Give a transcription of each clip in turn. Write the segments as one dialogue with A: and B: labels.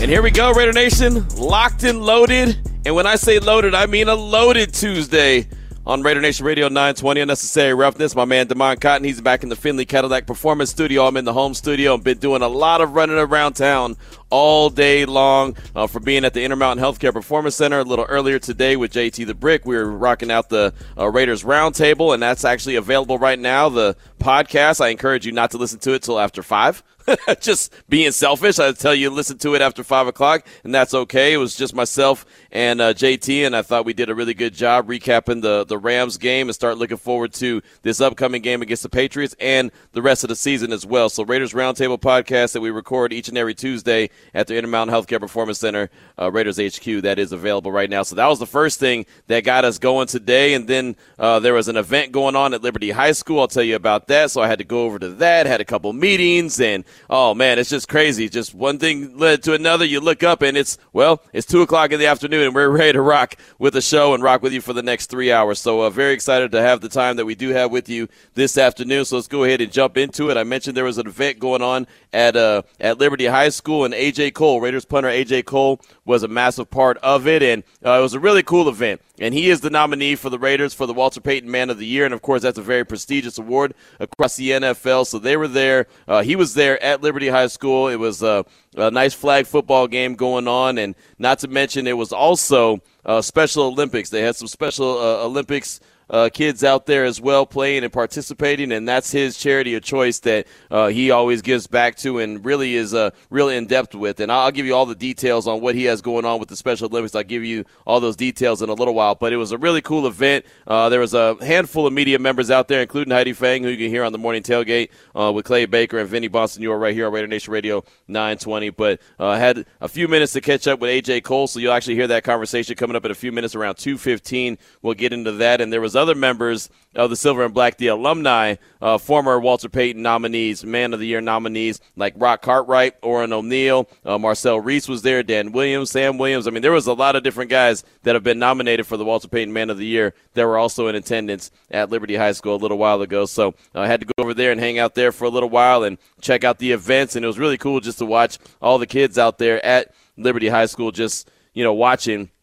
A: And here we go, Raider Nation, locked and loaded. And when I say loaded, I mean a loaded Tuesday on Raider Nation Radio 920. Unnecessary roughness. My man Demond Cotton, he's back in the Findlay Cadillac Performance Studio. I'm in the home studio. I've been doing a lot of running around town all day long uh, for being at the Intermountain Healthcare Performance Center a little earlier today with JT the Brick. We were rocking out the uh, Raiders Roundtable, and that's actually available right now. The podcast. I encourage you not to listen to it till after five. just being selfish. I tell you, listen to it after five o'clock, and that's okay. It was just myself and uh, JT, and I thought we did a really good job recapping the the Rams game and start looking forward to this upcoming game against the Patriots and the rest of the season as well. So Raiders Roundtable podcast that we record each and every Tuesday at the Intermountain Healthcare Performance Center, uh, Raiders HQ, that is available right now. So that was the first thing that got us going today, and then uh, there was an event going on at Liberty High School. I'll tell you about that. So I had to go over to that. Had a couple meetings, and oh man, it's just crazy. Just one thing led to another. You look up, and it's well, it's two o'clock in the afternoon, and we're ready to rock with the show and rock with you for the next three hours. So uh, very excited to have the time that we do have with you this afternoon. So let's go ahead and jump into it. I mentioned there was an event going on at uh, at Liberty High School, and AJ Cole, Raiders punter AJ Cole, was a massive part of it, and uh, it was a really cool event. And he is the nominee for the Raiders for the Walter Payton Man of the Year, and of course that's a very prestigious award across the NFL. So they were there. Uh, he was there at Liberty High School. It was a, a nice flag football game going on, and not to mention it was also uh, Special Olympics. They had some Special uh, Olympics uh, kids out there as well playing and participating, and that's his charity of choice that uh, he always gives back to and really is uh, really in depth with. And I'll give you all the details on what he has going on with the Special Olympics. I'll give you all those details in a little while. But it was a really cool event. Uh, there was a handful of media members out there, including Heidi Fang, who you can hear on the morning tailgate uh, with Clay Baker and Vinny are right here on Raider Nation Radio 920. But uh, I had a few minutes to catch up with AJ Cole, so you'll actually hear that conversation coming up in a few minutes around 2:15. We'll get into that, and there was other members of the Silver and Black, the alumni, uh, former Walter Payton nominees, Man of the Year nominees, like Rock Cartwright, Orrin O'Neill, uh, Marcel Reese was there, Dan Williams, Sam Williams. I mean, there was a lot of different guys that have been nominated for the Walter Payton Man of the Year that were also in attendance at Liberty High School a little while ago. So uh, I had to go over there and hang out there for a little while and check out the events, and it was really cool just to watch all the kids out there at Liberty High School just, you know, watching –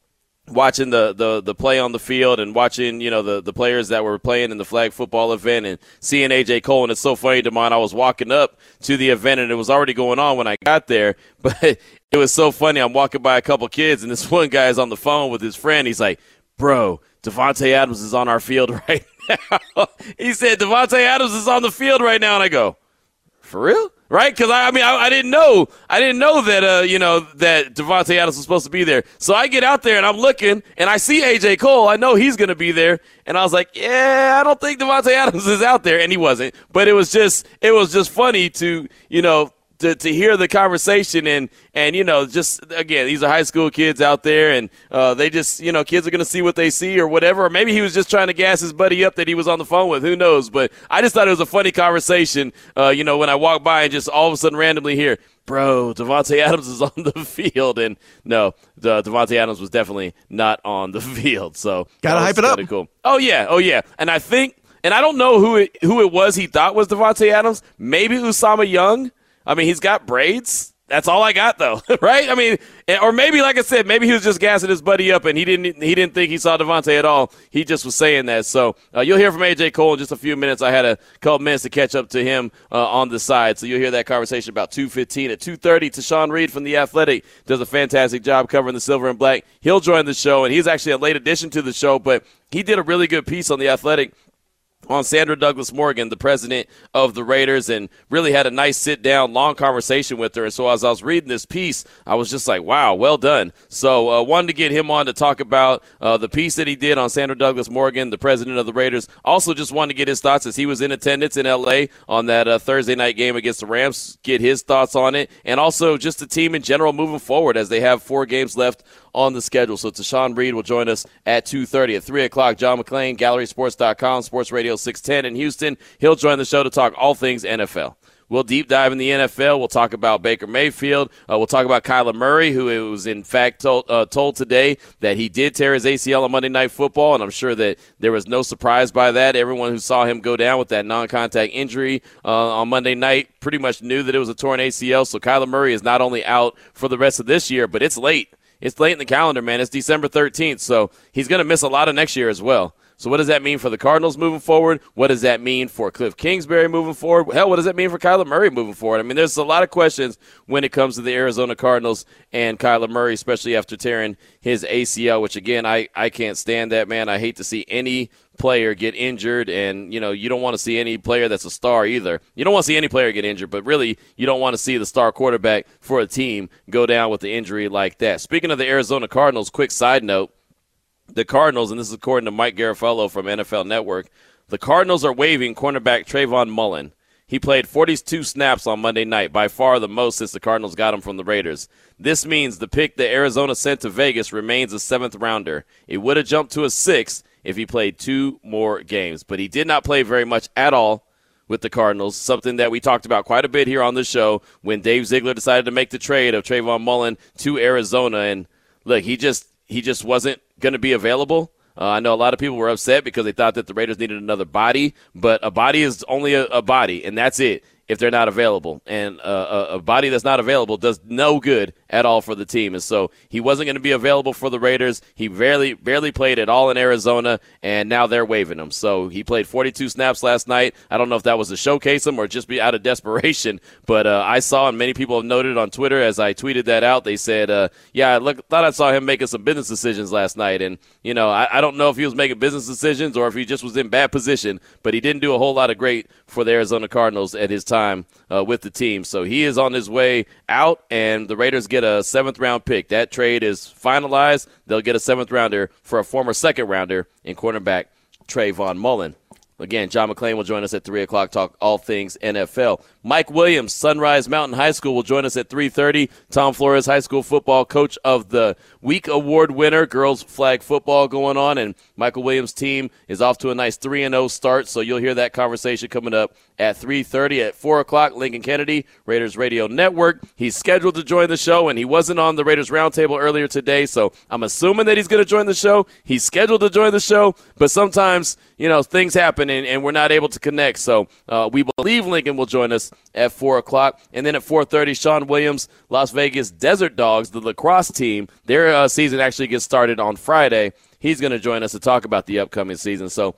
A: watching the, the, the play on the field and watching, you know, the, the players that were playing in the flag football event and seeing AJ Cole. And it's so funny, Demond, I was walking up to the event and it was already going on when I got there, but it was so funny. I'm walking by a couple kids and this one guy is on the phone with his friend. He's like, bro, Davante Adams is on our field right now. he said, Davante Adams is on the field right now. And I go, for real? right? Because I, I, mean, I, I, didn't know, I didn't know that, uh, you know, that Davante Adams was supposed to be there. So I get out there and I'm looking and I see AJ Cole. I know he's going to be there, and I was like, yeah, I don't think Davante Adams is out there, and he wasn't. But it was just, it was just funny to, you know, to, to hear the conversation and and you know just again these are high school kids out there and uh, they just you know kids are going to see what they see or whatever. Or maybe he was just trying to gas his buddy up that he was on the phone with. Who knows? But I just thought it was a funny conversation uh, you know when I walked by and just all of a sudden randomly hear bro Davante Adams is on the field. And no the Davante Adams was definitely not on the field. So
B: gotta hype it up.
A: cool. Oh yeah. Oh yeah. And I think and I don't know who it, who it was he thought was Davante Adams. Maybe Usama Young I mean, he's got braids. That's all I got though, right? I mean, eh, or maybe like I said, maybe he was just gassing his buddy up and he didn't he didn't think he saw Davante at all. He just was saying that. So uh, you'll hear from AJ Cole in just a few minutes. I had a couple minutes to catch up to him uh, on the side, so you'll hear that conversation about two fifteen at two thirty. Tashan Reed from the Athletic does a fantastic job covering the silver and black. He'll join the show, and he's actually a late addition to the show, but he did a really good piece on the Athletic on Sandra Douglas Morgan, the president of the Raiders, and really had a nice sit down, long conversation with her. And so as I was reading this piece, I was just like, wow, well done. So uh, wanted to get him on to talk about uh, the piece that he did on Sandra Douglas Morgan, the president of the Raiders. Also, just wanted to get his thoughts as he was in attendance in L.A. on that uh, Thursday night game against the Rams, get his thoughts on it, and also just the team in general moving forward as they have four games left on the schedule. So Tashan Reed will join us at 2.30. At 3 o'clock, John McClain, GallerySports.com, Sports Radio 610 in Houston. He'll join the show to talk all things NFL. We'll deep dive in the NFL. We'll talk about Baker Mayfield. Uh, we'll talk about Kyler Murray, who was in fact told, uh, told today that he did tear his ACL on Monday Night Football, and I'm sure that there was no surprise by that. Everyone who saw him go down with that non-contact injury uh, on Monday night pretty much knew that it was a torn ACL. So Kyler Murray is not only out for the rest of this year, but it's late. It's late in the calendar, man. It's December 13th, so he's going to miss a lot of next year as well. So what does that mean for the Cardinals moving forward? What does that mean for Cliff Kingsbury moving forward? Hell, what does that mean for Kyler Murray moving forward? I mean, there's a lot of questions when it comes to the Arizona Cardinals and Kyler Murray, especially after tearing his ACL, which again, I, I can't stand that, man. I hate to see any player get injured and you know you don't want to see any player that's a star either you don't want to see any player get injured but really you don't want to see the star quarterback for a team go down with the injury like that speaking of the arizona cardinals quick side note the Cardinals, and this is according to Mike Garafolo from NFL Network, the Cardinals are waiving cornerback Trayvon Mullen. He played 42 snaps on Monday night, by far the most since the Cardinals got him from the Raiders. This means the pick that Arizona sent to Vegas remains a seventh rounder. It would have jumped to a sixth if he played two more games, but he did not play very much at all with the Cardinals, something that we talked about quite a bit here on the show when Dave Ziegler decided to make the trade of Trayvon Mullen to Arizona. And look, he just he just wasn't going to be available. Uh, I know a lot of people were upset because they thought that the Raiders needed another body, but a body is only a, a body, and that's it if they're not available. And uh, a, a, body that's not available does no good at all for the team. And so he wasn't going to be available for the Raiders. He barely barely played at all in Arizona, and now they're waiving him. So he played 42 snaps last night. I don't know if that was to showcase him or just be out of desperation, but uh, I saw and many people have noted on Twitter as I tweeted that out. They said, uh, "Yeah, I look, thought I saw him making some business decisions last night." And you know, I, I don't know if he was making business decisions or if he just was in bad position, but he didn't do a whole lot of great for the Arizona Cardinals at his time uh, with the team. So he is on his way out, and the Raiders get a seventh round pick. That trade is finalized. They'll get a seventh rounder for a former second rounder in cornerback Trayvon Mullen. Again, John McClain will join us at 3 o'clock, talk all things NFL. Mike Williams, Sunrise Mountain High School, will join us at 3.30. Tom Flores, high school football coach of the week award winner, girls flag football going on, and Michael Williams' team is off to a nice 3-0 start, so you'll hear that conversation coming up at 3.30 at 4 o'clock. Lincoln Kennedy, Raiders Radio Network. He's scheduled to join the show, and he wasn't on the Raiders Roundtable earlier today, so I'm assuming that he's going to join the show. He's scheduled to join the show, but sometimes, you know, things happen, and, and we're not able to connect, so uh, we believe Lincoln will join us at 4 o'clock. And then at 4.30, Sean Williams, Las Vegas Desert Dogs, the lacrosse team, their uh, season actually gets started on Friday. He's going to join us to talk about the upcoming season. So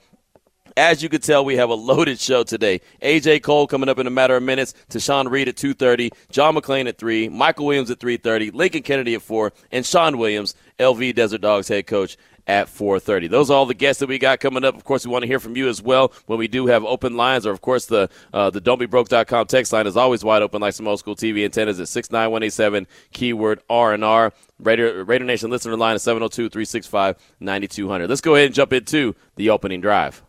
A: as you can tell, we have a loaded show today. AJ Cole coming up in a matter of minutes. Tashan Reed at 2.30. John McClain at 3. Michael Williams at 3.30. Lincoln Kennedy at 4. And Sean Williams, LV Desert Dogs head coach at 4.30. Those are all the guests that we got coming up. Of course, we want to hear from you as well when we do have open lines, or of course, the uh, the don'tbebroke.com text line is always wide open like some old school TV antennas at 69187, keyword R&R. Raider, Raider Nation listener line is 702-365-9200. Let's go ahead and jump into the opening drive.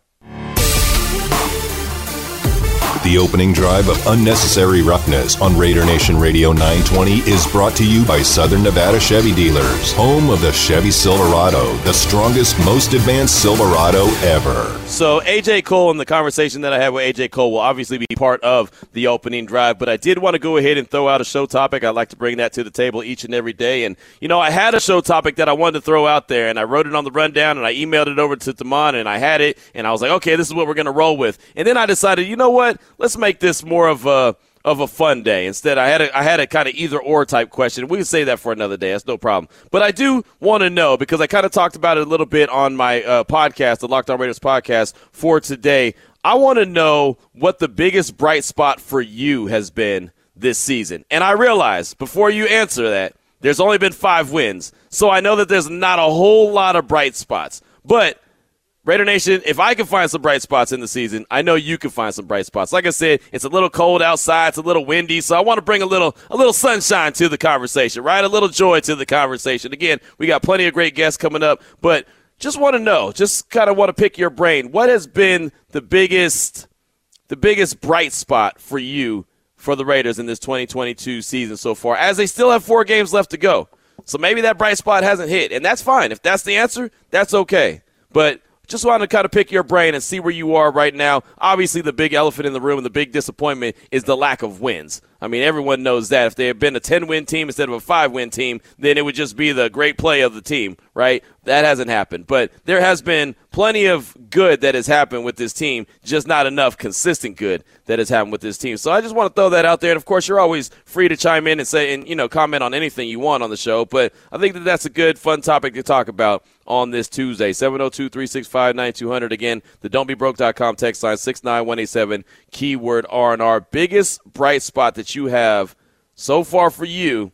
B: The opening drive of Unnecessary Roughness on Raider Nation Radio 920 is brought to you by Southern Nevada Chevy Dealers, home of the Chevy Silverado, the strongest, most advanced Silverado ever.
A: So, AJ Cole and the conversation that I had with AJ Cole will obviously be part of the opening drive, but I did want to go ahead and throw out a show topic. I'd like to bring that to the table each and every day. And, you know, I had a show topic that I wanted to throw out there, and I wrote it on the rundown, and I emailed it over to Damon, and I had it, and I was like, okay, this is what we're going to roll with. And then I decided, you know what? Let's make this more of a of a fun day. Instead, I had a, I had a kind of either or type question. We can say that for another day. That's no problem. But I do want to know because I kind of talked about it a little bit on my uh, podcast, the Locked On Raiders podcast for today. I want to know what the biggest bright spot for you has been this season. And I realize before you answer that, there's only been five wins. So I know that there's not a whole lot of bright spots. But Raider Nation, if I can find some bright spots in the season, I know you can find some bright spots. Like I said, it's a little cold outside, it's a little windy, so I want to bring a little a little sunshine to the conversation, right? A little joy to the conversation. Again, we got plenty of great guests coming up, but just want to know, just kind of want to pick your brain. What has been the biggest the biggest bright spot for you for the Raiders in this 2022 season so far as they still have 4 games left to go? So maybe that bright spot hasn't hit, and that's fine. If that's the answer, that's okay. But just wanted to kind of pick your brain and see where you are right now. Obviously, the big elephant in the room and the big disappointment is the lack of wins. I mean, everyone knows that. If they had been a 10 win team instead of a 5 win team, then it would just be the great play of the team, right? That hasn't happened. But there has been plenty of good that has happened with this team, just not enough consistent good that has happened with this team. So I just want to throw that out there. And of course, you're always free to chime in and say, and, you know, comment on anything you want on the show. But I think that that's a good, fun topic to talk about on this Tuesday. 702 365 9200. Again, the don'tbebroke.com text line 69187, keyword R&R. Biggest bright spot that you have so far for you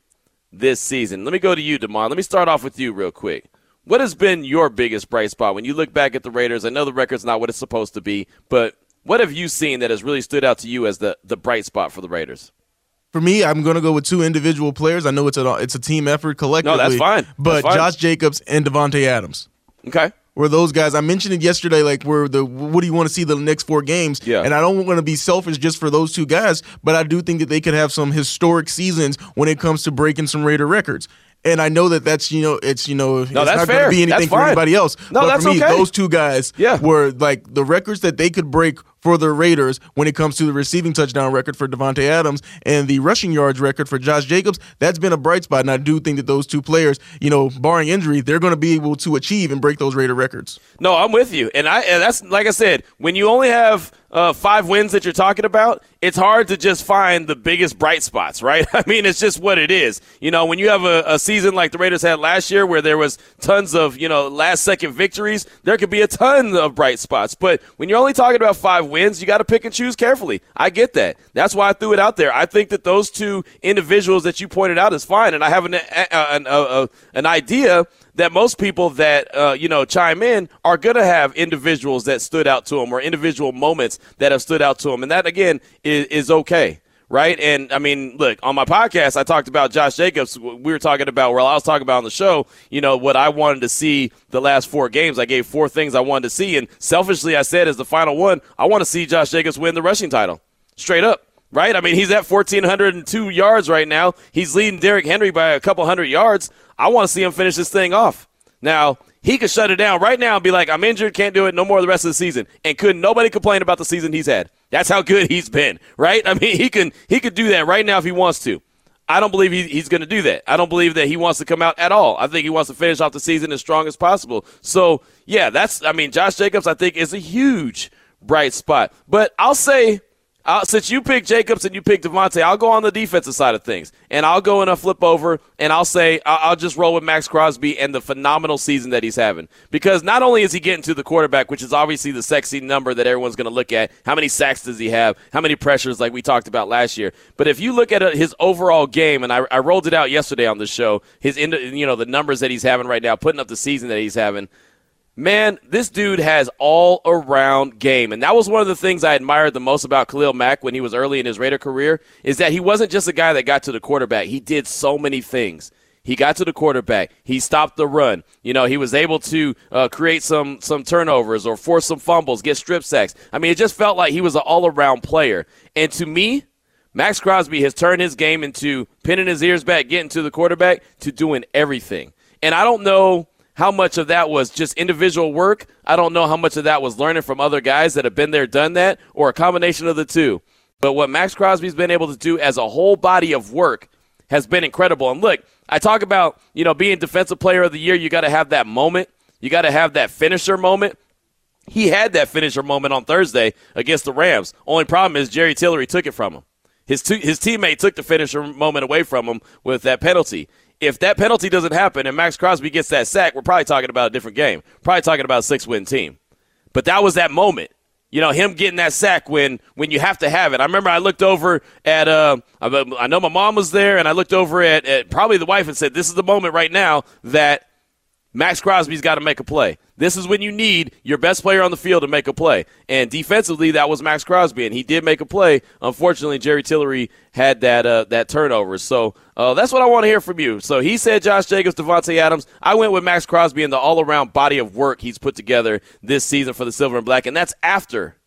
A: this season. Let me go to you, Demond. Let me start off with you real quick. What has been your biggest bright spot when you look back at the Raiders? I know the record's not what it's supposed to be, but what have you seen that has really stood out to you as the, the bright spot for the Raiders?
C: For me, I'm going to go with two individual players. I know it's a it's a team effort collectively.
A: No, that's fine.
C: But
A: that's fine.
C: Josh Jacobs and Davante Adams.
A: Okay.
C: Were those guys I mentioned it yesterday? Like, where the what do you want to see the next four games?
A: Yeah.
C: And I don't want to be selfish just for those two guys, but I do think that they could have some historic seasons when it comes to breaking some Raider records. And I know that that's you know it's you know it's not going to be anything for anybody else.
A: No,
C: but
A: that's
C: for me,
A: okay.
C: those two guys
A: Yeah.
C: were like the records that they could break for the Raiders when it comes to the receiving touchdown record for Davante Adams and the rushing yards record for Josh Jacobs. That's been a bright spot, and I do think that those two players, you know, barring injury, they're going to be able to achieve and break those Raider records.
A: No, I'm with you, and I and that's like I said. When you only have uh, five wins that you're talking about, it's hard to just find the biggest bright spots, right? I mean, it's just what it is. You know, when you have a, a season like the Raiders had last year, where there was tons of you know last second victories, there could be a ton of bright spots. But when you're only talking about five wins, you got to pick and choose carefully. I get that. That's why I threw it out there. I think that those two individuals that you pointed out is fine, and I have an an, an, an idea that most people that uh, you know chime in are going to have individuals that stood out to them or individual moments that have stood out to them, and that again is, is okay. Right. And I mean, look, on my podcast, I talked about Josh Jacobs. We were talking about, well, I was talking about on the show, you know, what I wanted to see the last four games. I gave four things I wanted to see. And selfishly, I said, as the final one, I want to see Josh Jacobs win the rushing title. Straight up right? I mean, he's at 1,402 yards right now. He's leading Derrick Henry by a couple hundred yards. I want to see him finish this thing off. Now, he could shut it down right now and be like, I'm injured, can't do it no more the rest of the season. And could nobody complain about the season he's had. That's how good he's been, right? I mean, he can he could do that right now if he wants to. I don't believe he, he's going to do that. I don't believe that he wants to come out at all. I think he wants to finish off the season as strong as possible. So, yeah, that's, I mean, Josh Jacobs, I think, is a huge bright spot. But I'll say, uh, since you picked Jacobs and you picked Davante, I'll go on the defensive side of things. And I'll go in a flip over and I'll say, I'll, I'll just roll with Maxx Crosby and the phenomenal season that he's having. Because not only is he getting to the quarterback, which is obviously the sexy number that everyone's going to look at, how many sacks does he have? How many pressures, like we talked about last year? But if you look at uh, his overall game, and I, I rolled it out yesterday on the show, his, you know, the numbers that he's having right now, putting up the season that he's having, Man, this dude has all around game. And that was one of the things I admired the most about Khalil Mack when he was early in his Raider career is that he wasn't just a guy that got to the quarterback. He did so many things. He got to the quarterback. He stopped the run. You know, he was able to uh, create some some turnovers or force some fumbles, get strip sacks. I mean, it just felt like he was an all around player. And to me, Maxx Crosby has turned his game into pinning his ears back, getting to the quarterback, to doing everything. And I don't know how much of that was just individual work. I don't know how much of that was learning from other guys that have been there, done that, or a combination of the two. But what Maxx Crosby's been able to do as a whole body of work has been incredible. And look, I talk about, you know, being defensive player of the year, you got to have that moment. You got to have that finisher moment. He had that finisher moment on Thursday against the Rams. Only problem is Jerry Tillery took it from him. His, his teammate took the finisher moment away from him with that penalty if that penalty doesn't happen and Maxx Crosby gets that sack, we're probably talking about a different game. Probably talking about a six win team. But that was that moment. You know, him getting that sack when when you have to have it. I remember I looked over at uh I know my mom was there and I looked over at, at probably the wife and said, This is the moment right now that Maxx Crosby's got to make a play. This is when you need your best player on the field to make a play. And defensively, that was Maxx Crosby, and he did make a play. Unfortunately, Jerry Tillery had that uh, that turnover. So uh, that's what I want to hear from you. So he said Josh Jacobs, Davante Adams. I went with Maxx Crosby and the all around body of work he's put together this season for the Silver and Black, and that's after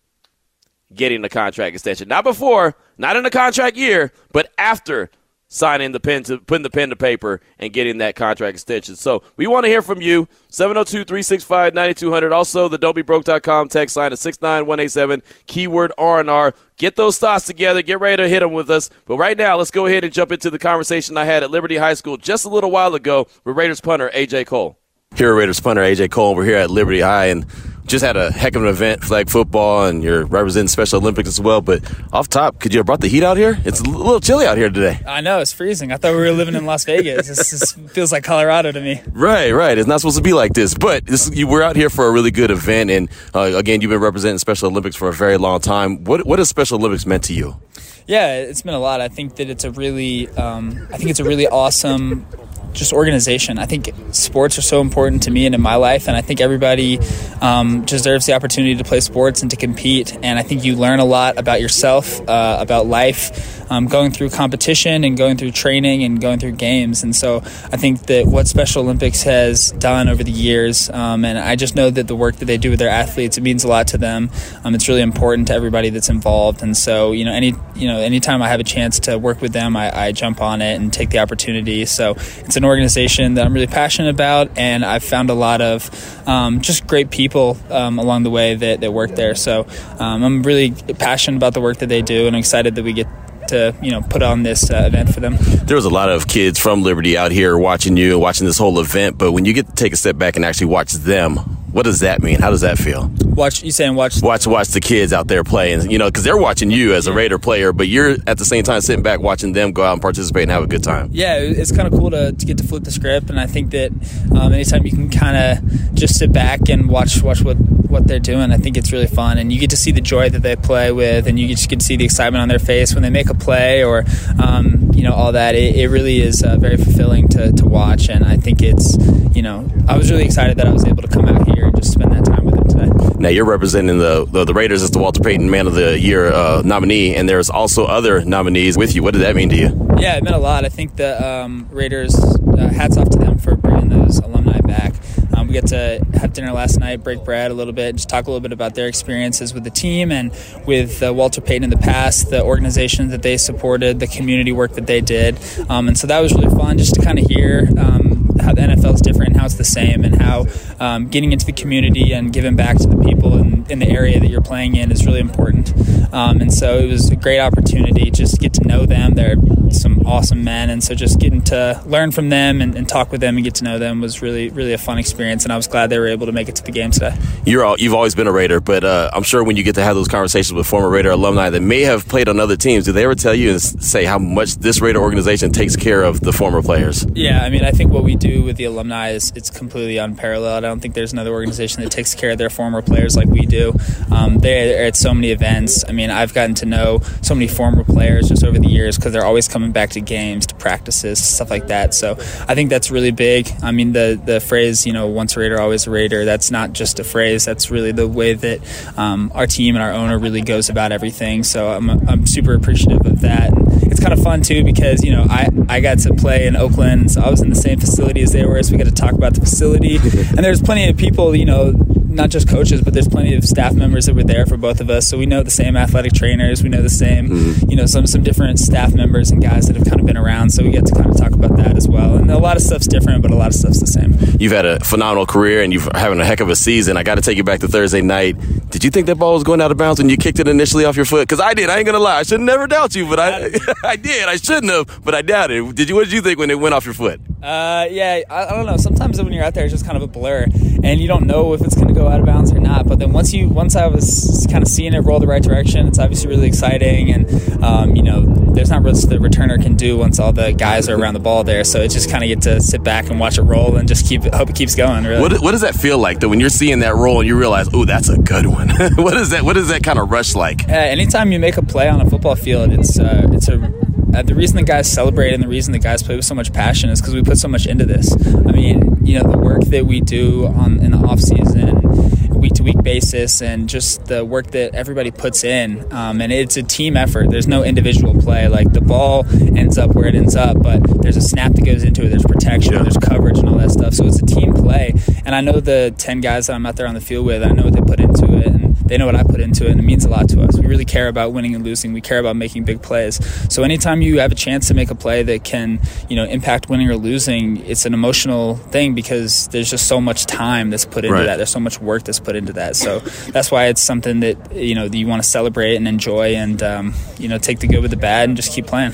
A: getting the contract extension. Not before, not in the contract year, but after signing the pen to putting the pen to paper and getting that contract extension. So we want to hear from you. 702-365-9200. Also, the don'tbebroke.com text line at 69187, keyword R&R. Get those thoughts together. Get ready to hit them with us. But right now, let's go ahead and jump into the conversation I had at Liberty High School just a little while ago with Raiders punter A.J. Cole. Here Raiders punter A.J. Cole. We're here at Liberty High, and just had a heck of an event, flag football, and you're representing Special Olympics as well. But off top, could you have brought the heat out here? It's a little chilly out here today.
D: I know it's freezing. I thought we were living in Las Vegas. this, this feels like Colorado to me.
A: Right, right. It's not supposed to be like this, but this, you, we're out here for a really good event, and uh, again, you've been representing Special Olympics for a very long time. What what has Special Olympics meant to you?
D: Yeah, it's been a lot. I think that it's a really, um, I think it's a really awesome just organization. I think sports are so important to me and in my life, and I think everybody um, deserves the opportunity to play sports and to compete. And I think you learn a lot about yourself, uh, about life, um, going through competition and going through training and going through games. And so I think that what Special Olympics has done over the years, um, and I just know that the work that they do with their athletes, it means a lot to them. Um, it's really important to everybody that's involved. And so you know, any you know, anytime I have a chance to work with them, I, I jump on it and take the opportunity. So it's an organization that I'm really passionate about, and I've found a lot of um, just great people um, along the way that, that work there. So um, I'm really passionate about the work that they do, and excited that we get to you know put on this uh, event for them.
A: There was a lot of kids from Liberty out here watching you watching this whole event, but when you get to take a step back and actually watch them, what does that mean? How does that feel?
D: Watch you saying watch
A: watch watch the kids out there playing, you know, because they're watching you as a Raider player, but you're at the same time sitting back watching them go out and participate and have a good time.
D: Yeah, it's kind of cool to, to get to flip the script, and I think that um, anytime you can kind of just sit back and watch watch what what they're doing, I think it's really fun, and you get to see the joy that they play with, and you just get to see the excitement on their face when they make a play or um, you know all that. It, it really is uh, very fulfilling to, to watch, and I think it's you know I was really excited that I was able to come out here and just spend that time with them today.
A: Now you're representing the the, the Raiders as the Walter Payton Man of the Year uh, nominee, and there's also other nominees with you. What did that mean to you?
D: Yeah, it meant a lot. I think the um, Raiders, uh, hats off to them for bringing those alumni back. We got to have dinner last night, break bread a little bit, just talk a little bit about their experiences with the team and with uh, Walter Payton in the past, the organization that they supported, the community work that they did. Um, and so that was really fun just to kind of hear um, how the NFL is different, how it's the same, and how um, getting into the community and giving back to the people in, in the area that you're playing in is really important. Um, and so it was a great opportunity just to get to know them. They're some awesome men, and so just getting to learn from them and, and, talk with them and get to know them was really, really a fun experience. And I was glad they were able to make it to the game today.
A: You're all, you've always been a Raider, but uh, I'm sure when you get to have those conversations with former Raider alumni that may have played on other teams, do they ever tell you and say how much this Raider organization takes care of the former players?
D: Yeah, I mean, I think what we do with the alumni is it's completely unparalleled. I don't think there's another organization that takes care of their former players like we do. Um, they're at so many events. I mean, I've gotten to know so many former players just over the years because they're always coming back to games, to practices, stuff like that. So I think that's really big. I mean, the the phrase, you know, once a Raider, always a Raider. That's not just a phrase. That's really the way that um, our team and our owner really goes about everything. So I'm I'm super appreciative of that. And it's kind of fun too because you know I I got to play in Oakland, so I was in the same facility as they were. So we get to talk about the facility, and there's plenty of people, you know not just coaches, but there's plenty of staff members that were there for both of us. So we know the same athletic trainers. We know the same, mm-hmm. you know, some some different staff members and guys that have kind of been around. So we get to kind of talk about that as well. And a lot of stuff's different, but a lot of stuff's the same.
A: You've had a phenomenal career and you've having a heck of a season. I got to take you back to Thursday night. Did you think that ball was going out of bounds when you kicked it initially off your foot? Because I did. I ain't gonna lie. I should never doubt you, but I I did. I shouldn't have, but I doubted. Did you? What did you think when it went off your foot?
D: Uh, yeah, I, I don't know. Sometimes when you're out there, it's just kind of a blur, and you don't know if it's going to go out of bounds or not. But then once you once I was kind of seeing it roll the right direction, it's obviously really exciting, and um, you know, there's not much the returner can do once all the guys are around the ball there. So it just kind of get to sit back and watch it roll and just keep hope it keeps going. Really.
A: What, what does that feel like though when you're seeing that roll and you realize, oh, that's a good one? what is that? What is that kind of rush like?
D: Uh, anytime you make a play on a football field, it's uh, it's a uh, the reason the guys celebrate and the reason the guys play with so much passion is because we put so much into this. I mean, you know, the work that we do on in the off season, week to week basis, and just the work that everybody puts in. Um, and it's a team effort. There's no individual play. Like the ball ends up where it ends up, but there's a snap that goes into it. There's protection, there's coverage, and all that stuff. So it's a team play. And I know the ten guys that I'm out there on the field with. I know what they put into it. They know what I put into it, and it means a lot to us. We really care about winning and losing. We care about making big plays. So anytime you have a chance to make a play that can, you know, impact winning or losing, it's an emotional thing because there's just so much time that's put into
A: Right.
D: that. There's so much work that's put into that. So that's why it's something that you know that you want to celebrate and enjoy, and um, you know, take the good with the bad and just keep playing.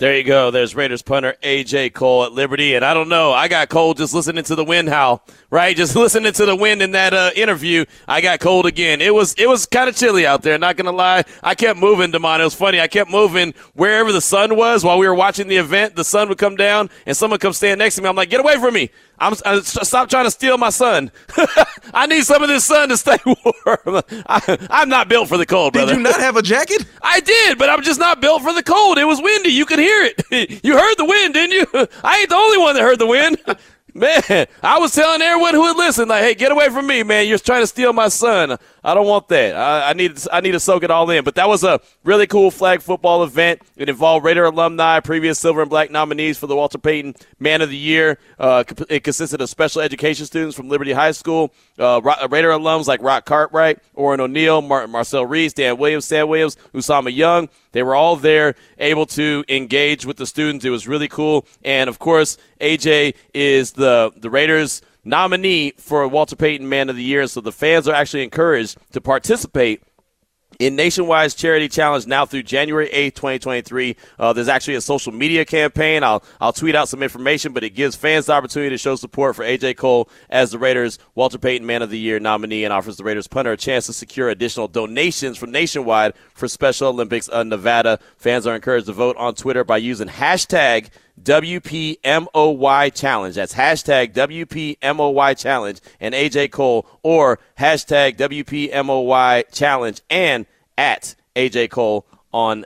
A: There you go. There's Raiders punter AJ Cole at Liberty, and I don't know. I got cold just listening to the wind howl. Right, just listening to the wind in that uh, interview. I got cold again. It was it was kind of chilly out there. Not gonna lie. I kept moving, Demond. It was funny. I kept moving wherever the sun was while we were watching the event. The sun would come down, and someone would come stand next to me. I'm like, get away from me. I'm uh, stop trying to steal my sun. I need some of this sun to stay warm. I, I'm not built for the cold, brother.
C: Did you not have a jacket?
A: I did, but I'm just not built for the cold. It was windy. You could hear it. you heard the wind, didn't you? I ain't the only one that heard the wind. Man, I was telling everyone who would listen, like, "Hey, get away from me, man! You're trying to steal my son. I don't want that. I, I need, I need to soak it all in." But that was a really cool flag football event. It involved Raider alumni, previous Silver and Black nominees for the Walter Payton Man of the Year. Uh, it consisted of special education students from Liberty High School, uh, Raider alums like Rock Cartwright, Orrin O'Neill, Martin Marcel Reese, Dan Williams, Sam Williams, Usama Young. They were all there, able to engage with the students. It was really cool, and of course, AJ is the the Raiders nominee for Walter Payton Man of the Year. So the fans are actually encouraged to participate in Nationwide's charity challenge now through January 8th, 2023. Uh, there's actually a social media campaign. I'll, I'll tweet out some information, but it gives fans the opportunity to show support for AJ Cole as the Raiders Walter Payton Man of the Year nominee and offers the Raiders punter a chance to secure additional donations from Nationwide for Special Olympics of Nevada. Fans are encouraged to vote on Twitter by using hashtag WPMOY challenge. That's hashtag WPMOY challenge and AJ Cole or hashtag WPMOY challenge and at AJ Cole on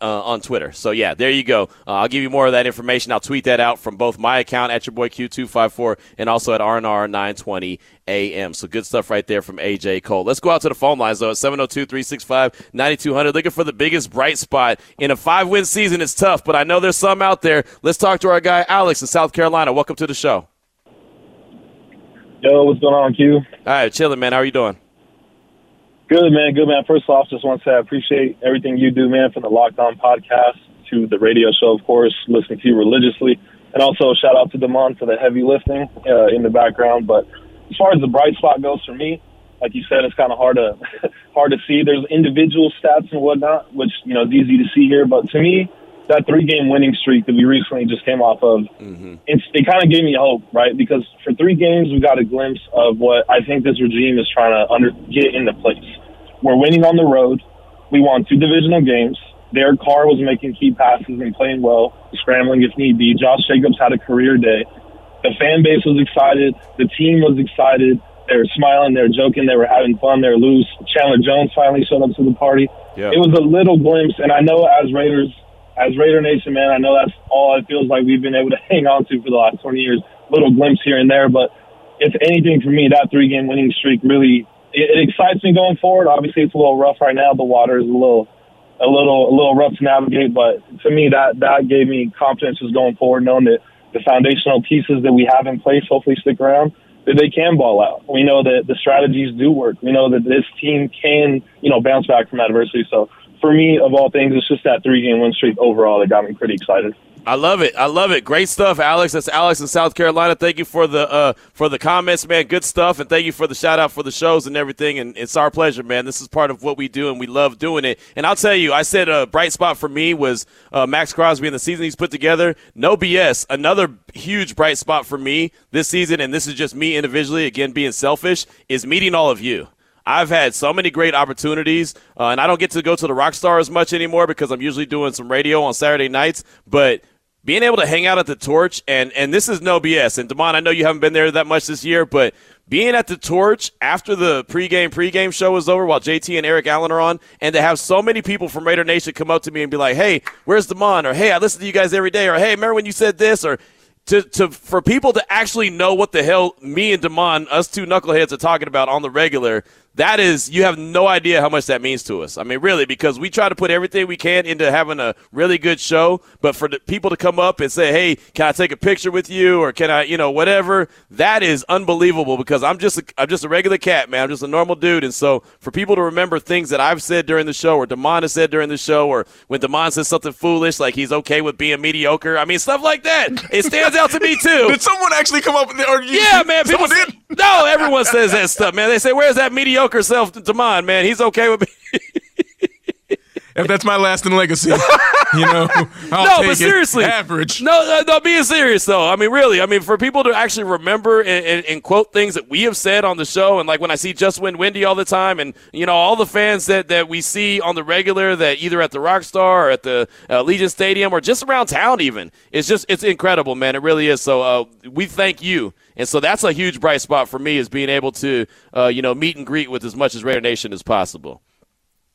A: uh, on Twitter. So yeah, there you go. Uh, I'll give you more of that information. I'll tweet that out from both my account at your boy Q254 and also at RNR 920 AM. So good stuff right there from AJ Cole. Let's go out to the phone lines though at 702-365-9200. Looking for the biggest bright spot in a five win season. It's tough, but I know there's some out there. Let's talk to our guy Alex in South Carolina. Welcome to the show.
E: Yo, what's going on, Q?
A: All right, chilling, man. How are you doing?
E: Good, man. Good, man. First off, just want to say I appreciate everything you do, man, from the Locked On podcast to the radio show, of course, listening to you religiously. And also, shout out to Damon for the heavy lifting uh, in the background. But as far as the bright spot goes for me, like you said, it's kind of hard to hard to see. There's individual stats and whatnot, which you know is easy to see here. But to me, that three game winning streak that we recently just came off of, it's, it kind of gave me hope, right? Because for three games, we got a glimpse of what I think this regime is trying to under get into place. We're winning on the road. We won two divisional games. Derek Carr was making key passes and playing well, scrambling if need be. Josh Jacobs had a career day. The fan base was excited. The team was excited. They were smiling. They were joking. They were having fun. They were loose. Chandler Jones finally showed up to the party.
A: Yeah.
E: It was a little glimpse, and I know as Raiders, as Raider Nation, man, I know that's all it feels like we've been able to hang on to for the last 20 years. Little glimpse here and there, but if anything for me, that three game winning streak really it, it excites me going forward. Obviously, it's a little rough right now. The water is a little a little a little rough to navigate, but to me that that gave me confidence just going forward, knowing that the foundational pieces that we have in place hopefully stick around, that they can ball out. We know that the strategies do work. We know that this team can, you know, bounce back from adversity. So for me, of all things, it's just that three game win streak overall that got me pretty excited.
A: I love it. I love it. Great stuff, Alex. That's Alex in South Carolina. Thank you for the uh, for the comments, man. Good stuff, and thank you for the shout out for the shows and everything. And it's our pleasure, man. This is part of what we do, and we love doing it. And I'll tell you, I said a bright spot for me was uh, Maxx Crosby and the season he's put together. No BS. Another huge bright spot for me this season, and this is just me individually. Again, being selfish is meeting all of you. I've had so many great opportunities, uh, and I don't get to go to the Rockstar as much anymore because I'm usually doing some radio on Saturday nights. But being able to hang out at the Torch, and and this is no BS. And Damon, I know you haven't been there that much this year, but being at the Torch after the pregame pregame show was over, while JT and Eric Allen are on, and to have so many people from Raider Nation come up to me and be like, "Hey, where's Damon?" or "Hey, I listen to you guys every day," or "Hey, remember when you said this?" or to, to for people to actually know what the hell me and Damon, us two knuckleheads, are talking about on the regular, that is you have no idea how much that means to us. I mean, really, because we try to put everything we can into having a really good show, but for the people to come up and say, "Hey, can I take a picture with you?" or "Can I, you know, whatever," that is unbelievable. Because I'm just a, I'm just a regular cat, man. I'm just a normal dude, and so for people to remember things that I've said during the show, or Damon has said during the show, or when Damon says something foolish like he's okay with being mediocre, I mean, stuff like that. It stands out to me too.
C: Did someone actually come up with the argument?
A: Yeah, man. People
C: Someone
A: say, no, everyone says that stuff, man. They say, "Where's that mediocre self, mine, Man, he's okay with me."
C: If that's my lasting legacy, you know, I'll
A: no, but seriously,
C: average.
A: No, no, no, being serious though. I mean, really. I mean, for people to actually remember and, and, and, quote things that we have said on the show, and like when I see Just Win Wendy all the time, and you know all the fans that that we see on the regular, that either at the Rockstar or at the uh, Allegiant Stadium or just around town, even it's just it's incredible, man. It really is. So uh, we thank you. And so that's a huge bright spot for me is being able to, uh, you know, meet and greet with as much as Raider Nation as possible.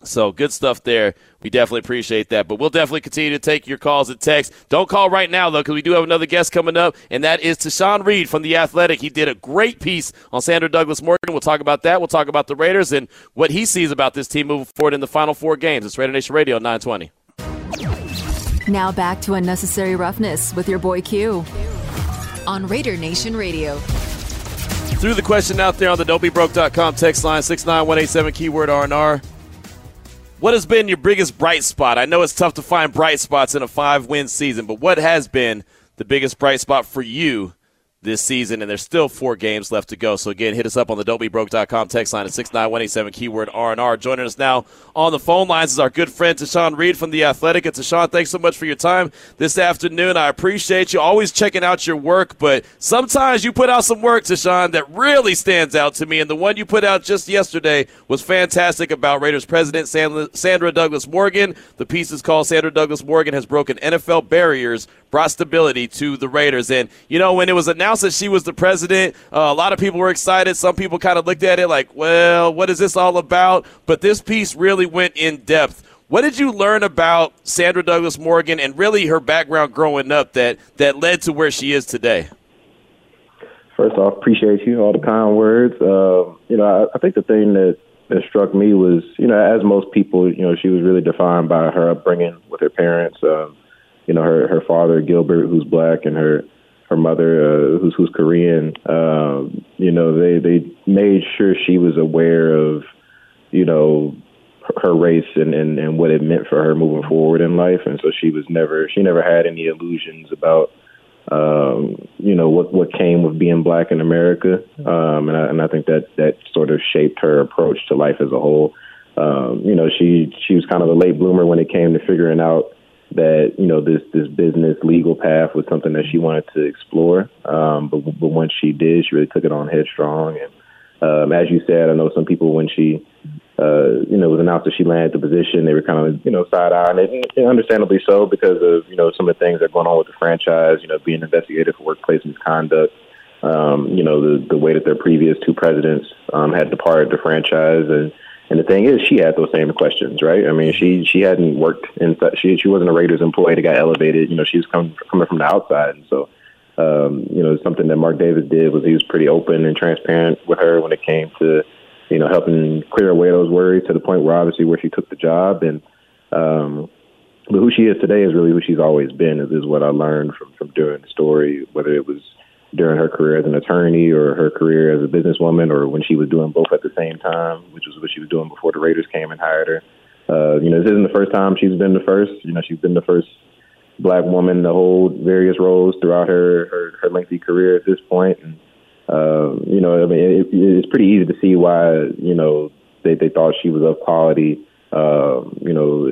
A: So good stuff there. We definitely appreciate that. But we'll definitely continue to take your calls and texts. Don't call right now, though, because we do have another guest coming up, and that is Tashan Reed from The Athletic. He did a great piece on Sandra Douglas Morgan. We'll talk about that. We'll talk about the Raiders and what he sees about this team moving forward in the final four games. It's Raider Nation Radio 920.
F: Now back to Unnecessary Roughness with your boy Q on Raider Nation Radio.
A: Threw the question out there on the don'tbebroke.com text line 69187 keyword R&R. What has been your biggest bright spot? I know it's tough to find bright spots in a five win season, but what has been the biggest bright spot for you this season, and there's still four games left to go. So again, hit us up on the don'tbebroke.com text line at 69187 keyword R&R. Joining us now on the phone lines is our good friend Tashan Reed from The Athletic. And Tashan, thanks so much for your time this afternoon. I appreciate you always checking out your work, but sometimes you put out some work, Tashan, that really stands out to me. And the one you put out just yesterday was fantastic about Raiders president Sandra Douglas Morgan. The piece is called Sandra Douglas Morgan has broken NFL barriers brought stability to the Raiders. And, you know, when it was announced that she was the president, uh, a lot of people were excited. Some people kind of looked at it like, well, what is this all about? But this piece really went in depth. What did you learn about Sandra Douglas Morgan and really her background growing up that, that led to where she is today?
G: First off, appreciate you, all the kind words. Uh, you know, I, I think the thing that that struck me was, you know, as most people, you know, she was really defined by her upbringing with her parents. Um, you know her her father Gilbert, who's black, and her her mother, uh, who's who's Korean. Um, you know, they they made sure she was aware of, you know, her race and, and and what it meant for her moving forward in life, and so she was never she never had any illusions about. Um, you know what what came with being black in America, um, and I, and I think that that sort of shaped her approach to life as a whole. Um, you know, she she was kind of a late bloomer when it came to figuring out that you know this this business legal path was something that she wanted to explore. Um, but but once she did, she really took it on headstrong. And um, as you said, I know some people when she uh, you know was announced that she landed the position, they were kind of you know side eyeing it, and understandably so because of you know some of the things that are going on with the franchise. You know, being investigated for workplace misconduct. Um, you know the the way that their previous two presidents um, had departed the franchise and and the thing is, she had those same questions, right? I mean, she she hadn't worked in she she wasn't a Raiders employee that got elevated. You know, she was coming coming from the outside, and so um, you know, something that Mark Davis did was he was pretty open and transparent with her when it came to you know helping clear away those worries to the point where obviously where she took the job and. um but who she is today is really who she's always been. Is, is what I learned from from doing the story, whether it was during her career as an attorney or her career as a businesswoman or when she was doing both at the same time, which was what she was doing before the Raiders came and hired her. Uh, you know, this isn't the first time she's been the first. You know, she's been the first black woman to hold various roles throughout her her, her lengthy career at this point. And uh, you know, I mean, it, it's pretty easy to see why you know they they thought she was of quality. Uh, you know,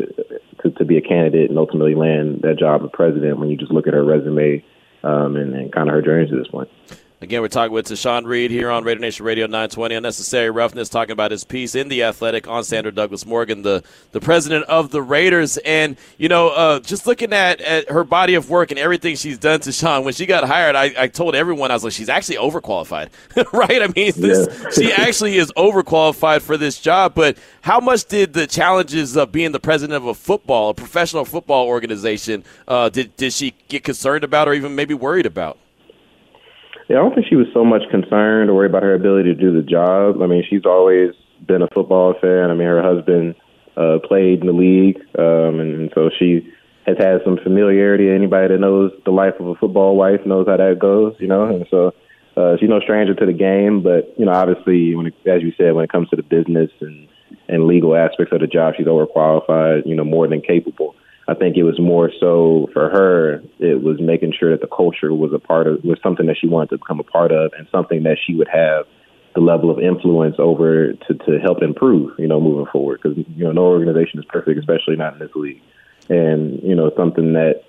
G: to, to be a candidate and ultimately land that job of president when you just look at her resume um, and, and kind of her journey to this point.
A: Again, we're talking with Tashan Reed here on Raider Nation Radio 920. Unnecessary Roughness, talking about his piece in The Athletic on Sandra Douglas Morgan, the, the president of the Raiders. And, you know, uh, just looking at, at her body of work and everything she's done Tashan, when she got hired, I, I told everyone, I was like, she's actually overqualified, right? I mean, this, yeah. she actually is overqualified for this job. But how much did the challenges of being the president of a football, a professional football organization, uh, did, did she get concerned about or even maybe worried about?
G: Yeah, I don't think she was so much concerned or worried about her ability to do the job. I mean, she's always been a football fan. I mean, her husband uh, played in the league, um, and, so she has had some familiarity. Anybody that knows the life of a football wife knows how that goes, you know. And so uh, she's no stranger to the game, but you know, obviously, when it, as you said, when it comes to the business and and legal aspects of the job, she's overqualified. You know, more than capable. I think it was more so for her. It was making sure that the culture was a part of was something that she wanted to become a part of, and something that she would have the level of influence over to to help improve. You know, moving forward, because you know no organization is perfect, especially not in this league. And you know, something that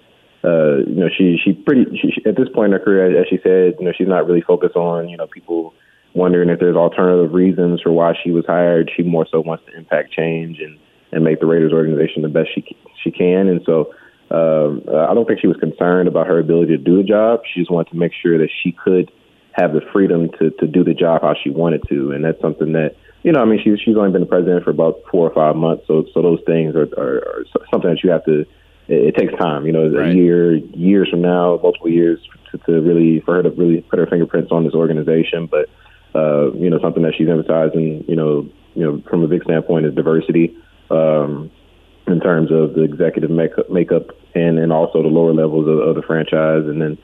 G: uh, you know she she pretty she, at this point in her career, as she said, you know, she's not really focused on you know people wondering if there's alternative reasons for why she was hired. She more so wants to impact change and and make the Raiders organization the best she she can. And so um, I don't think she was concerned about her ability to do the job. She just wanted to make sure that she could have the freedom to to do the job how she wanted to, and that's something that you know. I mean, she's she's only been the president for about four or five months, so so those things are are, are something that you have to. It, it takes time, you know, right. a year, years from now, multiple years to, to really for her to really put her fingerprints on this organization, but. Uh, you know, something that she's emphasizing, you know, you know, from a big standpoint is diversity um, in terms of the executive makeup, makeup and and also the lower levels of, of the franchise, and then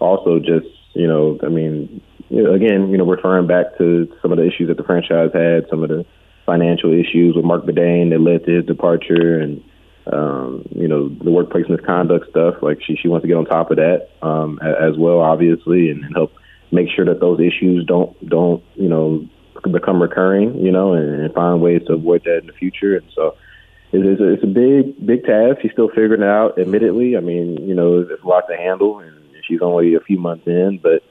G: also just you know, I mean, again, you know, referring back to some of the issues that the franchise had, some of the financial issues with Marc Badain that led to his departure, and um, you know, the workplace misconduct stuff. Like she she wants to get on top of that um, as well, obviously, and, and help make sure that those issues don't don't you know become recurring, you know, and, and find ways to avoid that in the future. And so it's a, it's a big, big task. She's still figuring it out, admittedly. I mean, you know, it's a lot to handle, and she's only a few months in. But,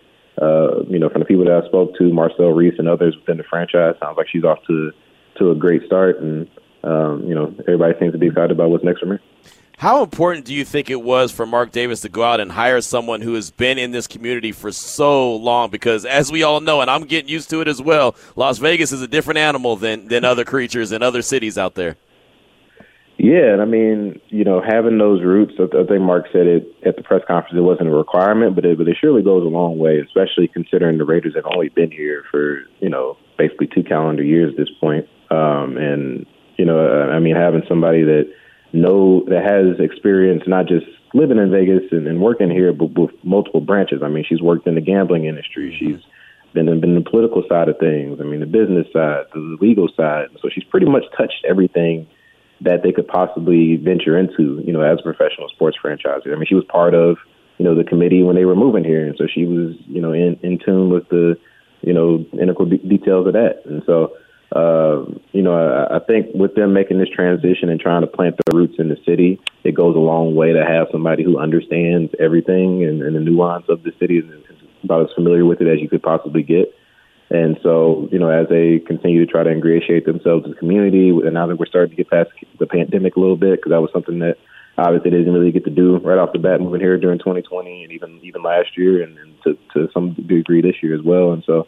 G: uh, you know, from the people that I spoke to, Marcel Reece and others within the franchise, sounds like she's off to to a great start. And, um, you know, everybody seems to be excited about what's next for me.
A: How important do you think it was for Mark Davis to go out and hire someone who has been in this community for so long? Because as we all know, and I'm getting used to it as well, Las Vegas is a different animal than than other creatures in other cities out there.
G: Yeah, and I mean, you know, having those roots. I think Mark said it at the press conference. It wasn't a requirement, but it, but it surely goes a long way, especially considering the Raiders have only been here for you know basically two calendar years at this point. Um, and you know, I mean, having somebody that know that has experience not just living in Vegas and, and working here, but with multiple branches. I mean, she's worked in the gambling industry. Mm-hmm. She's been in, been in the political side of things. I mean, the business side, the legal side. So she's pretty much touched everything that they could possibly venture into, you know, as a professional sports franchise. I mean, she was part of, you know, the committee when they were moving here, and so she was, you know, in in tune with the, you know, integral de- details of that. And so uh, you know, I, I think with them making this transition and trying to plant their roots in the city, it goes a long way to have somebody who understands everything and, and the nuance of the city and is about as familiar with it as you could possibly get. And so, you know, as they continue to try to ingratiate themselves as the community, and now that we're starting to get past the pandemic a little bit, because that was something that obviously they didn't really get to do right off the bat moving here during 2020 and even even last year, and, and to to some degree this year as well. And so,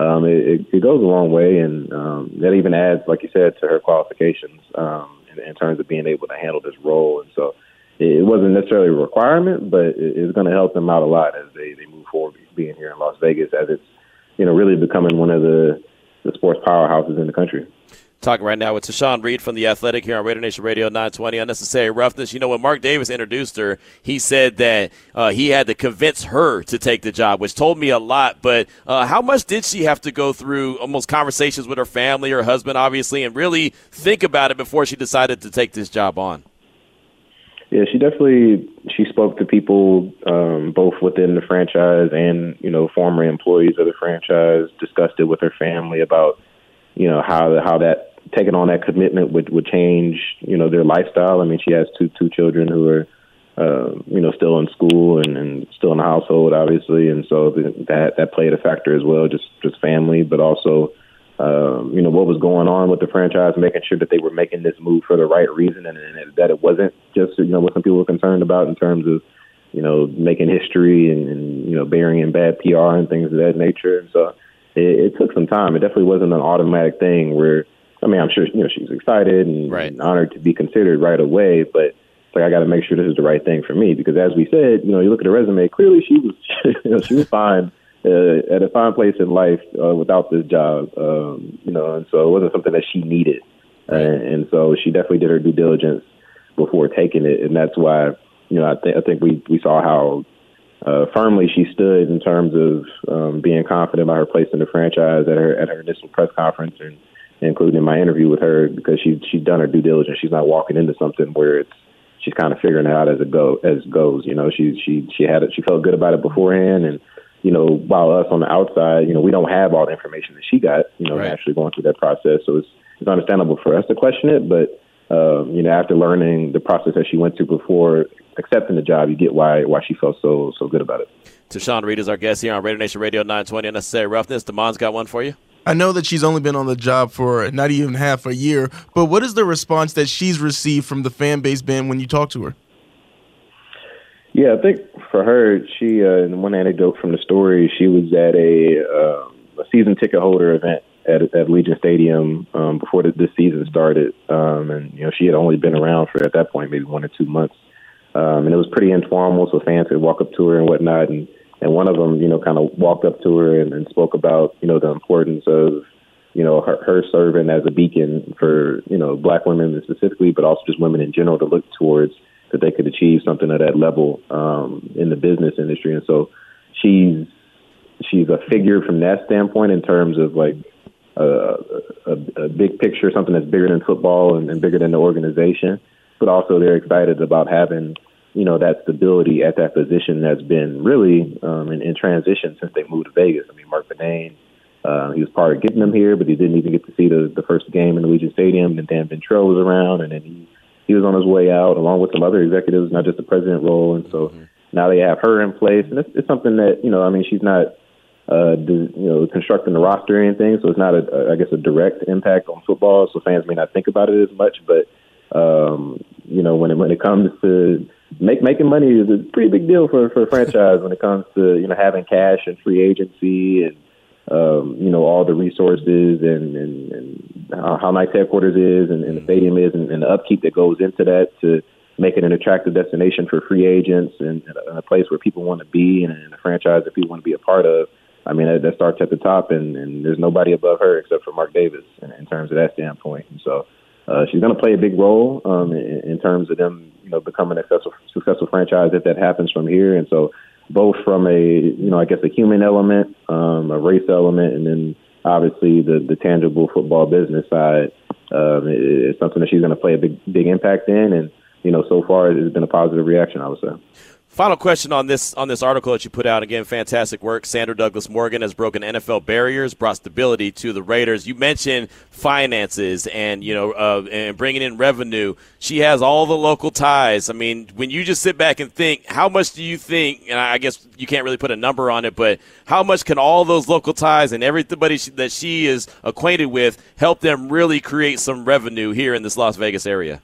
G: um, it, it goes a long way, and um, that even adds, like you said, to her qualifications um, in, in terms of being able to handle this role. And so it wasn't necessarily a requirement, but it's going to help them out a lot as they, they move forward being here in Las Vegas, as it's you know really becoming one of the the sports powerhouses in the country.
A: Talking right now with Tashan Reed from The Athletic here on Raider Nation Radio 920. Unnecessary roughness. You know, when Mark Davis introduced her, he said that uh, he had to convince her to take the job, which told me a lot. But uh, how much did she have to go through almost conversations with her family, her husband, obviously, and really think about it before she decided to take this job on?
G: Yeah, she definitely she spoke to people um, both within the franchise and you know former employees of the franchise. Discussed it with her family about you know how how that taking on that commitment would would change you know their lifestyle. I mean, she has two two children who are uh, you know still in school and, and still in the household, obviously, and so that that played a factor as well. Just just family, but also. Um, you know what was going on with the franchise, making sure that they were making this move for the right reason, and, and that it wasn't just you know what some people were concerned about in terms of you know making history and, and you know bearing in bad PR and things of that nature. And so it, it took some time. It definitely wasn't an automatic thing where I mean, I'm sure you know she's excited and, right. and honored to be considered right away, but like I got to make sure this is the right thing for me because, as we said, you know, you look at her resume. Clearly, she was, you know, she was fine uh, at a fine place in life uh, without this job, um, you know, and so it wasn't something that she needed, uh, and so she definitely did her due diligence before taking it, and that's why, you know, I think I think we we saw how uh, firmly she stood in terms of um, being confident about her place in the franchise at her at her initial press conference and including in my interview with her because she she's done her due diligence. She's not walking into something where it's she's kind of figuring it out as it go as goes. You know, she she she had it. She felt good about it beforehand, and you know, while us on the outside, you know, we don't have all the information that she got. You know, right. actually going through that process. So it's it's understandable for us to question it, but um, you know, after learning the process that she went through before accepting the job, you get why why she felt so so good about it.
A: Tashan Reed is our guest here on Raider Nation Radio 920 Unnecessary Roughness. Damon's got one for you.
C: I know that she's only been on the job for not even half a year, but what is the response that she's received from the fan base been when you talk to her?
G: Yeah, I think for her, she uh, one anecdote from the story, she was at a uh, a season ticket holder event at, at Allegiant Stadium um, before the, this season started, um, and you know she had only been around for at that point maybe one or two months, um, and it was pretty informal, so fans could walk up to her and whatnot, and and one of them, you know, kind of walked up to her and, and spoke about, you know, the importance of, you know, her, her serving as a beacon for, you know, black women specifically, but also just women in general to look towards that they could achieve something at that level um, in the business industry. And so she's she's a figure from that standpoint in terms of like a, a, a big picture, something that's bigger than football and, and bigger than the organization. But also they're excited about having you know, that stability at that position has been really um, in, in transition since they moved to Vegas. I mean, Marc Badain, uh, he was part of getting them here, but he didn't even get to see the, the first game in the Allegiant Stadium. And Dan Ventrelle was around, and then he, he was on his way out along with some other executives, not just the president role. And so mm-hmm. now they have her in place, and it's, it's something that you know, I mean, she's not uh, you know, constructing the roster or anything, so it's not a, a, I guess, a direct impact on football. So fans may not think about it as much, but um, you know, when it when it comes to make making money is a pretty big deal for for a franchise when it comes to you know having cash and free agency and um, you know all the resources and and, and how, nice headquarters is and, and the stadium is and, and the upkeep that goes into that to make it an attractive destination for free agents and, and a place where people want to be and, and a franchise that people want to be a part of. I mean, that, that starts at the top, and, and there's nobody above her except for Mark Davis in, in terms of that standpoint. And so, uh, she's going to play a big role um, in, in terms of them, you know, becoming a successful, successful franchise if that happens from here. And so, both from a, you know, I guess a human element, um, a race element, and then obviously the the tangible football business side um, is something that she's going to play a big big impact in. And you know, so far it's been a positive reaction, I would say.
A: Final question on this on this article that you put out. Again, fantastic work. Sandra Douglas Morgan has broken NFL barriers, brought stability to the Raiders. You mentioned finances and you know uh, and bringing in revenue. She has all the local ties. I mean, when you just sit back and think, how much do you think? And I guess you can't really put a number on it, but how much can all those local ties and everybody that she is acquainted with help them really create some revenue here in this Las Vegas area?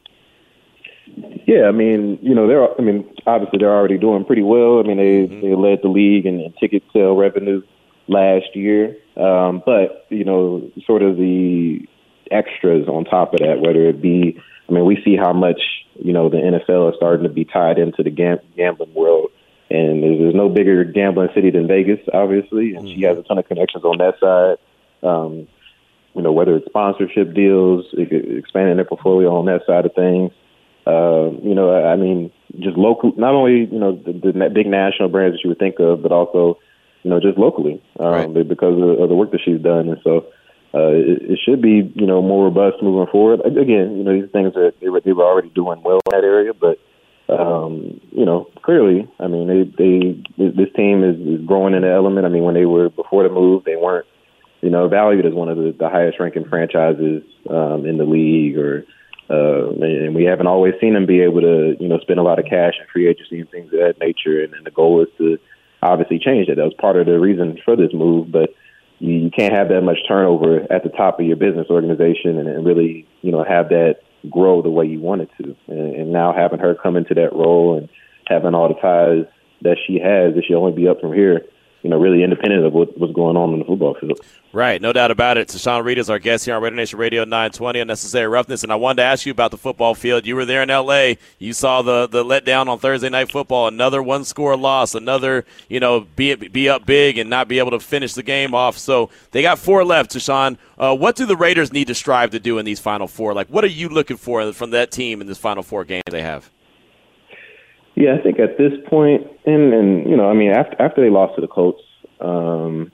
G: Yeah, I mean, you know, they're I mean, obviously they're already doing pretty well. I mean, they mm-hmm. they led the league in, in ticket sale revenue last year. Um, but, you know, sort of the extras on top of that, whether it be I mean, we see how much, you know, the NFL is starting to be tied into the gam- gambling world. And there's, there's no bigger gambling city than Vegas, obviously, and mm-hmm. she has a ton of connections on that side. Um, you know, whether it's sponsorship deals, expanding their portfolio on that side of things. Uh, you know, I mean, just local, not only, you know, the, the big national brands that you would think of, but also, you know, just locally, um, right. because of, of the work that she's done. And so, uh, it, it should be, you know, more robust moving forward. Again, you know, these things that they were, they were already doing well in that area, but, um, you know, clearly, I mean, they, they, this team is, is growing in the element. I mean, when they were before the move, they weren't, you know, valued as one of the, the highest ranking franchises, um, in the league or, uh, and we haven't always seen them be able to, you know, spend a lot of cash and free agency and things of that nature. And, and the goal is to obviously change that. That was part of the reason for this move, but you, you can't have that much turnover at the top of your business organization and, and really, you know, have that grow the way you want it to. And, and now having her come into that role and having all the ties that she has, that she'll only be up from here. You know, really independent of what, what's going on in the football field.
A: Right, no doubt about it. Tashan Reed is our guest here on Raider Nation Radio 920 Unnecessary Roughness. And I wanted to ask you about the football field. You were there in L.A. You saw the, the letdown on Thursday Night Football. Another one score loss. Another, you know, be, be up big and not be able to finish the game off. So they got four left, Tashan. Uh, what do the Raiders need to strive to do in these final four? Like, what are you looking for from that team in this final four games they have?
G: Yeah, I think at this point, and, and you know, I mean, after, after they lost to the Colts, um,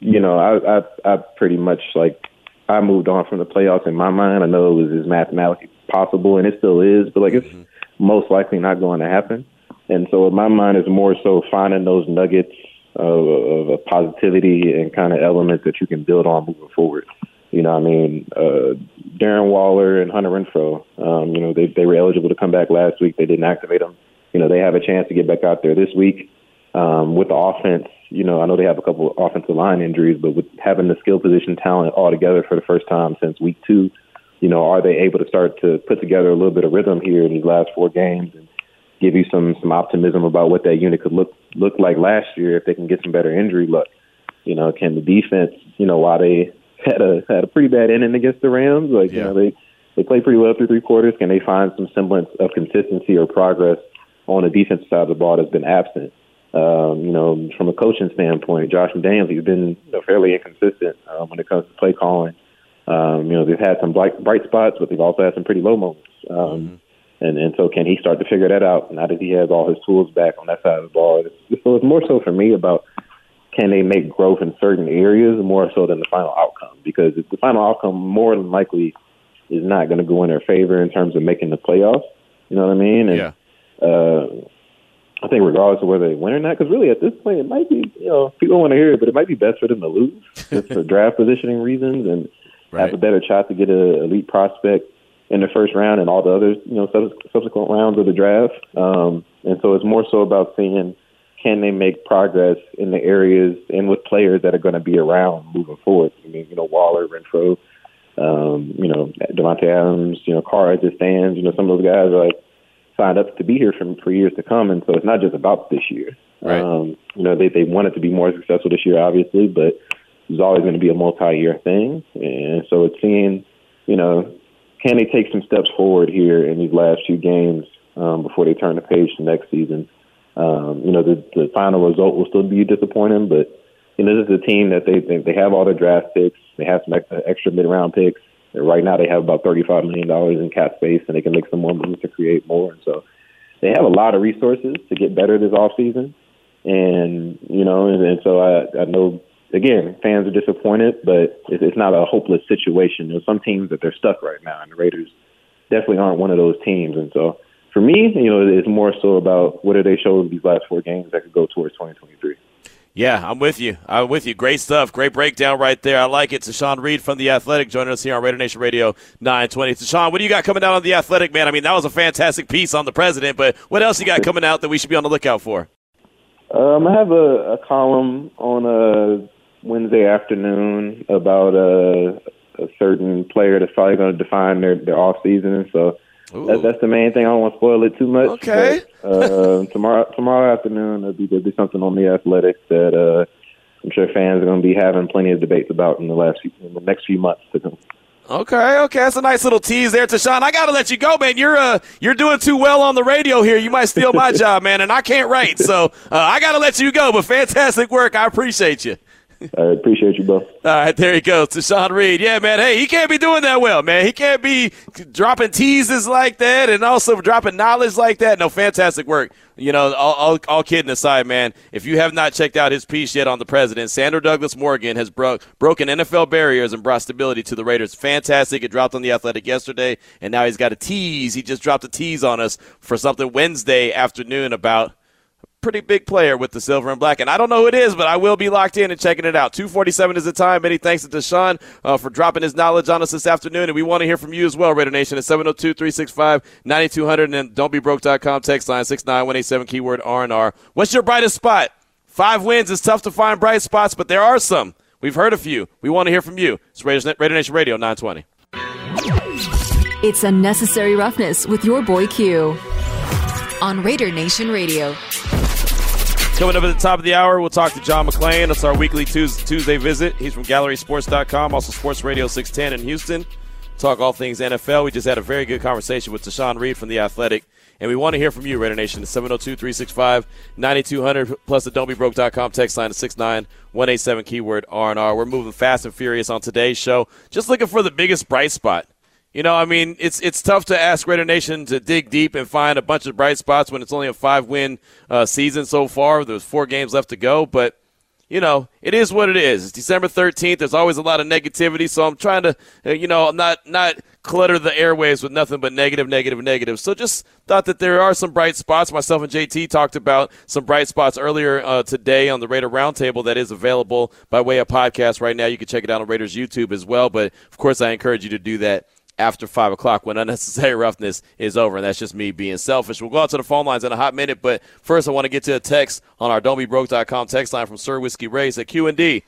G: you know, I, I I pretty much like I moved on from the playoffs in my mind. I know it was as mathematically possible, and it still is, but like it's mm-hmm. most likely not going to happen. And so, in my mind, is more so finding those nuggets of, of positivity and kind of elements that you can build on moving forward. You know, I mean, uh, Darren Waller and Hunter Renfrow. Um, you know, they they were eligible to come back last week. They didn't activate them. You know, they have a chance to get back out there this week um, with the offense you know, I know they have a couple of offensive line injuries, but with having the skill position talent all together for the first time since week two, you know, are they able to start to put together a little bit of rhythm here in these last four games and give you some some optimism about what that unit could look look like last year if they can get some better injury luck? You know, can the defense, you know, while they had a had a pretty bad inning against the Rams, like yeah. you know they they played pretty well through three quarters. Can they find some semblance of consistency or progress on the defensive side of the ball that's been absent? Um, you know, from a coaching standpoint, Josh McDaniels, he's been you know, fairly inconsistent um, when it comes to play calling. Um, you know, they've had some bright, bright spots, but they've also had some pretty low moments. Um, mm-hmm. And and so, can he start to figure that out now that he has all his tools back on that side of the ball? So it's more so for me about can they make growth in certain areas more so than the final outcome? Because the final outcome more than likely is not going to go in their favor in terms of making the playoffs. You know what I mean? And,
A: yeah.
G: Uh, I think regardless of whether they win or not, because really at this point it might be, you know, people want to hear it, but it might be best for them to lose just for draft positioning reasons and right. have a better shot to get a elite prospect in the first round and all the other, you know, subsequent rounds of the draft. Um, and so it's more so about seeing can they make progress in the areas and with players that are going to be around moving forward. I mean, you know, Waller, Renfrow, um, you know, Davante Adams, you know, Carr as it stands. You know, some of those guys are like signed up to be here for for years to come, and so it's not just about this year.
A: Right.
G: Um, you know, they they wanted to be more successful this year, obviously, but it's always going to be a multi-year thing, and so it's seeing, you know, can they take some steps forward here in these last few games um, before they turn the page to next season? Um, you know, the the final result will still be disappointing, but you know, this is a team that they they, they have all their draft picks, they have some extra mid-round picks Right now, they have about $35 million in cap space, and they can make some more moves to create more. And so they have a lot of resources to get better this offseason. And, you know, and, and so I, I know, again, fans are disappointed, but it's, it's not a hopeless situation. There's some teams that they're stuck right now, and the Raiders definitely aren't one of those teams. And so for me, you know, it's more so about what do they show these last four games that could go towards 2023.
A: Yeah, I'm with you. I'm with you. Great stuff. Great breakdown right there. I like it. Tashan Reed from The Athletic joining us here on Raider Nation Radio 920. Tashan, what do you got coming out on The Athletic, man? I mean, that was a fantastic piece on the president, but what else you got coming out that we should be on the lookout for?
G: Um, I have a, a column on a Wednesday afternoon about a, a certain player that's probably going to define their, their off season. So that, that's the main thing. I don't want to spoil it too much.
A: Okay.
G: But, uh, tomorrow tomorrow afternoon there'll be, there'll be something on the athletics that uh, I'm sure fans are going to be having plenty of debates about in the last few, in the next few months to come.
A: Okay, okay, that's a nice little tease there, Tashan. I gotta let you go, man. You're uh, you're doing too well on the radio here. You might steal my job, man, and I can't write, so uh, I gotta let you go. But fantastic work. I appreciate you.
G: I appreciate you, bro. All
A: right, there he goes, Sean Reed. Yeah, man. Hey, he can't be doing that well, man. He can't be dropping teases like that and also dropping knowledge like that. No, fantastic work. You know, all, all, all kidding aside, man. If you have not checked out his piece yet on the president, Sandra Douglas Morgan has bro- broken NFL barriers and brought stability to the Raiders. Fantastic. It dropped on the Athletic yesterday, and now he's got a tease. He just dropped a tease on us for something Wednesday afternoon about – pretty big player with the silver and black. And I don't know who it is, but I will be locked in and checking it out. 247 is the time. Many thanks to Deshaun uh, for dropping his knowledge on us this afternoon. And we want to hear from you as well, Raider Nation, at 702 365 9200. And then don'tbebroke.com, text line 69187, keyword R&R. What's your brightest spot? Five wins. It's tough to find bright spots, but there are some. We've heard a few. We want to hear from you. It's Raider Nation Radio 920.
F: It's Unnecessary Roughness with your boy Q on Raider Nation Radio.
A: Coming up at the top of the hour, we'll talk to John McClain. It's our weekly Tuesday visit. He's from GallerySports.com, also Sports Radio 610 in Houston. Talk all things NFL. We just had a very good conversation with Tashan Reed from The Athletic. And we want to hear from you, Raider Nation. 702 365 9200 plus the don'tbebroke.com text line at 69187 keyword R&R. We're moving fast and furious on today's show. Just looking for the biggest bright spot. You know, I mean, it's it's tough to ask Raider Nation to dig deep and find a bunch of bright spots when it's only a five win uh, season so far. There's four games left to go, but you know, it is what it is. It's December 13th. There's always a lot of negativity, so I'm trying to, uh, you know, not not clutter the airwaves with nothing but negative, negative, negative. So just thought that there are some bright spots. Myself and JT talked about some bright spots earlier uh, today on the Raider Roundtable that is available by way of podcast right now. You can check it out on Raiders YouTube as well. But of course, I encourage you to do that after 5 o'clock when unnecessary roughness is over. And that's just me being selfish. We'll go out to the phone lines in a hot minute. But first, I want to get to a text on our don'tbebroke.com text line from Sir Whiskey Ray. At Q&D.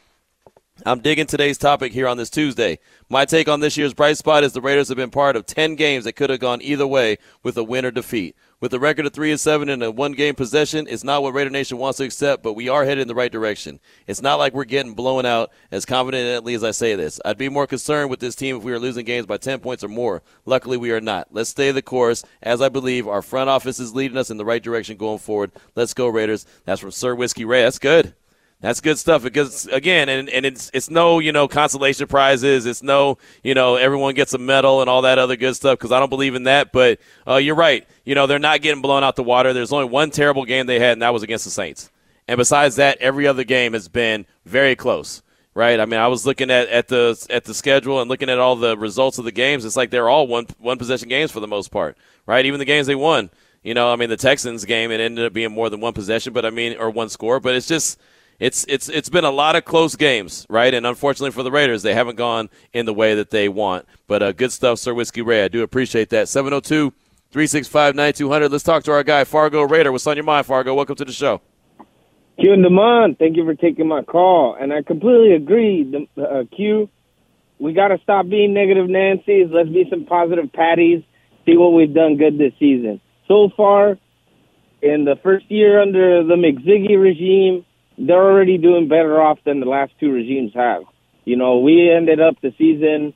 A: I'm digging today's topic here on this Tuesday. My take on this year's bright spot is the Raiders have been part of 10 games that could have gone either way with a win or defeat. With a record of 3 and 7 and a one game possession, it's not what Raider Nation wants to accept, but we are headed in the right direction. It's not like we're getting blown out as confidently as I say this. I'd be more concerned with this team if we were losing games by 10 points or more. Luckily, we are not. Let's stay the course, as I believe our front office is leading us in the right direction going forward. Let's go, Raiders. That's from Sir Whiskey Ray. That's good. That's good stuff because again, and, and it's it's no you know consolation prizes. It's no you know everyone gets a medal and all that other good stuff because I don't believe in that. But uh, you're right. You know they're not getting blown out the water. There's only one terrible game they had, and that was against the Saints. And besides that, every other game has been very close. Right? I mean, I was looking at, at the at the schedule and looking at all the results of the games. It's like they're all one one possession games for the most part. Right? Even the games they won. You know, I mean, the Texans game it ended up being more than one possession, but I mean, or one score. But it's just it's it's it's been a lot of close games, right? And unfortunately for the Raiders, they haven't gone in the way that they want. But uh, good stuff, Sir Whiskey Ray. I do appreciate that. 702 365 9200. Let's talk to our guy, Fargo Raider. What's on your mind, Fargo? Welcome to the show.
H: Q and Demond, thank you for taking my call. And I completely agree, uh, Q. We got to stop being negative Nancy's. Let's be some positive Patties. See what we've done good this season. So far, in the first year under the McZiggy regime, they're already doing better off than the last two regimes have. You know, we ended up the season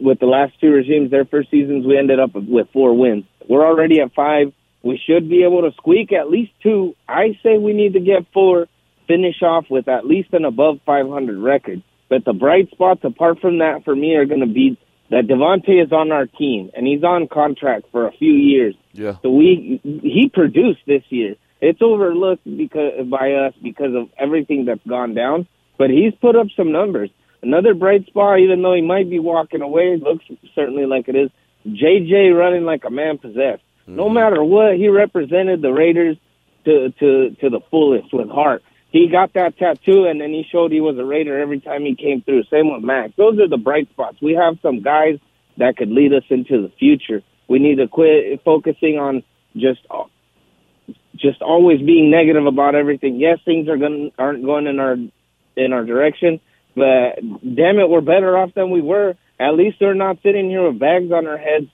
H: with the last two regimes, their first seasons, we ended up with four wins. We're already at five. We should be able to squeak at least two. I say we need to get four, finish off with at least an above 500 record. But the bright spots, apart from that, for me, are going to be that Davante is on our team and he's on contract for a few years.
A: Yeah.
H: So we he produced this year it's overlooked because by us because of everything that's gone down. But he's put up some numbers. Another bright spot, even though he might be walking away, looks certainly like it is. JJ running like a man possessed. Mm-hmm. No matter what, he represented the Raiders to to to the fullest with heart. He got that tattoo, and then he showed he was a Raider every time he came through. Same with Maxx. Those are the bright spots. We have some guys that could lead us into the future. We need to quit focusing on just just always being negative about everything. Yes, things are going aren't going in our in our direction, but damn it, we're better off than we were. At least they're not sitting here with bags on our heads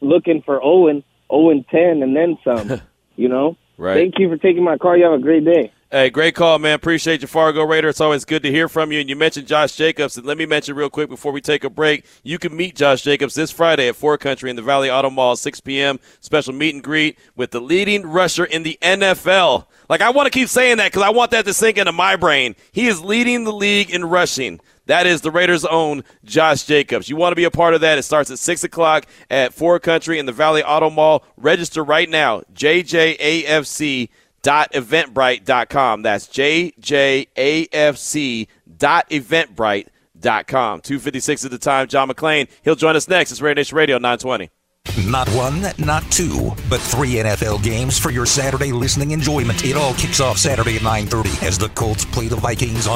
H: looking for Owen, Owen ten, and then some. you know.
A: Right.
H: Thank you for taking my call. You have a great day.
A: Hey, great call, man. Appreciate you, Fargo Raider. It's always good to hear from you. And you mentioned Josh Jacobs. And let me mention real quick before we take a break, you can meet Josh Jacobs this Friday at Ford Country in the Valley Auto Mall, 6 p.m. Special meet and greet with the leading rusher in the NFL. Like, I want to keep saying that because I want that to sink into my brain. He is leading the league in rushing. That is the Raiders' own Josh Jacobs. You want to be a part of that? It starts at 6 o'clock at Ford Country in the Valley Auto Mall. Register right now. JJAFC jjafc.eventbrite.com. That's J J A F C jjafc.eventbrite.com. 256 at the time. John McClain. He'll join us next. It's Raider Nation Radio 920.
I: Not one, not two, but three NFL games for your Saturday listening enjoyment. It all kicks off Saturday at 9.30 as the Colts play the Vikings on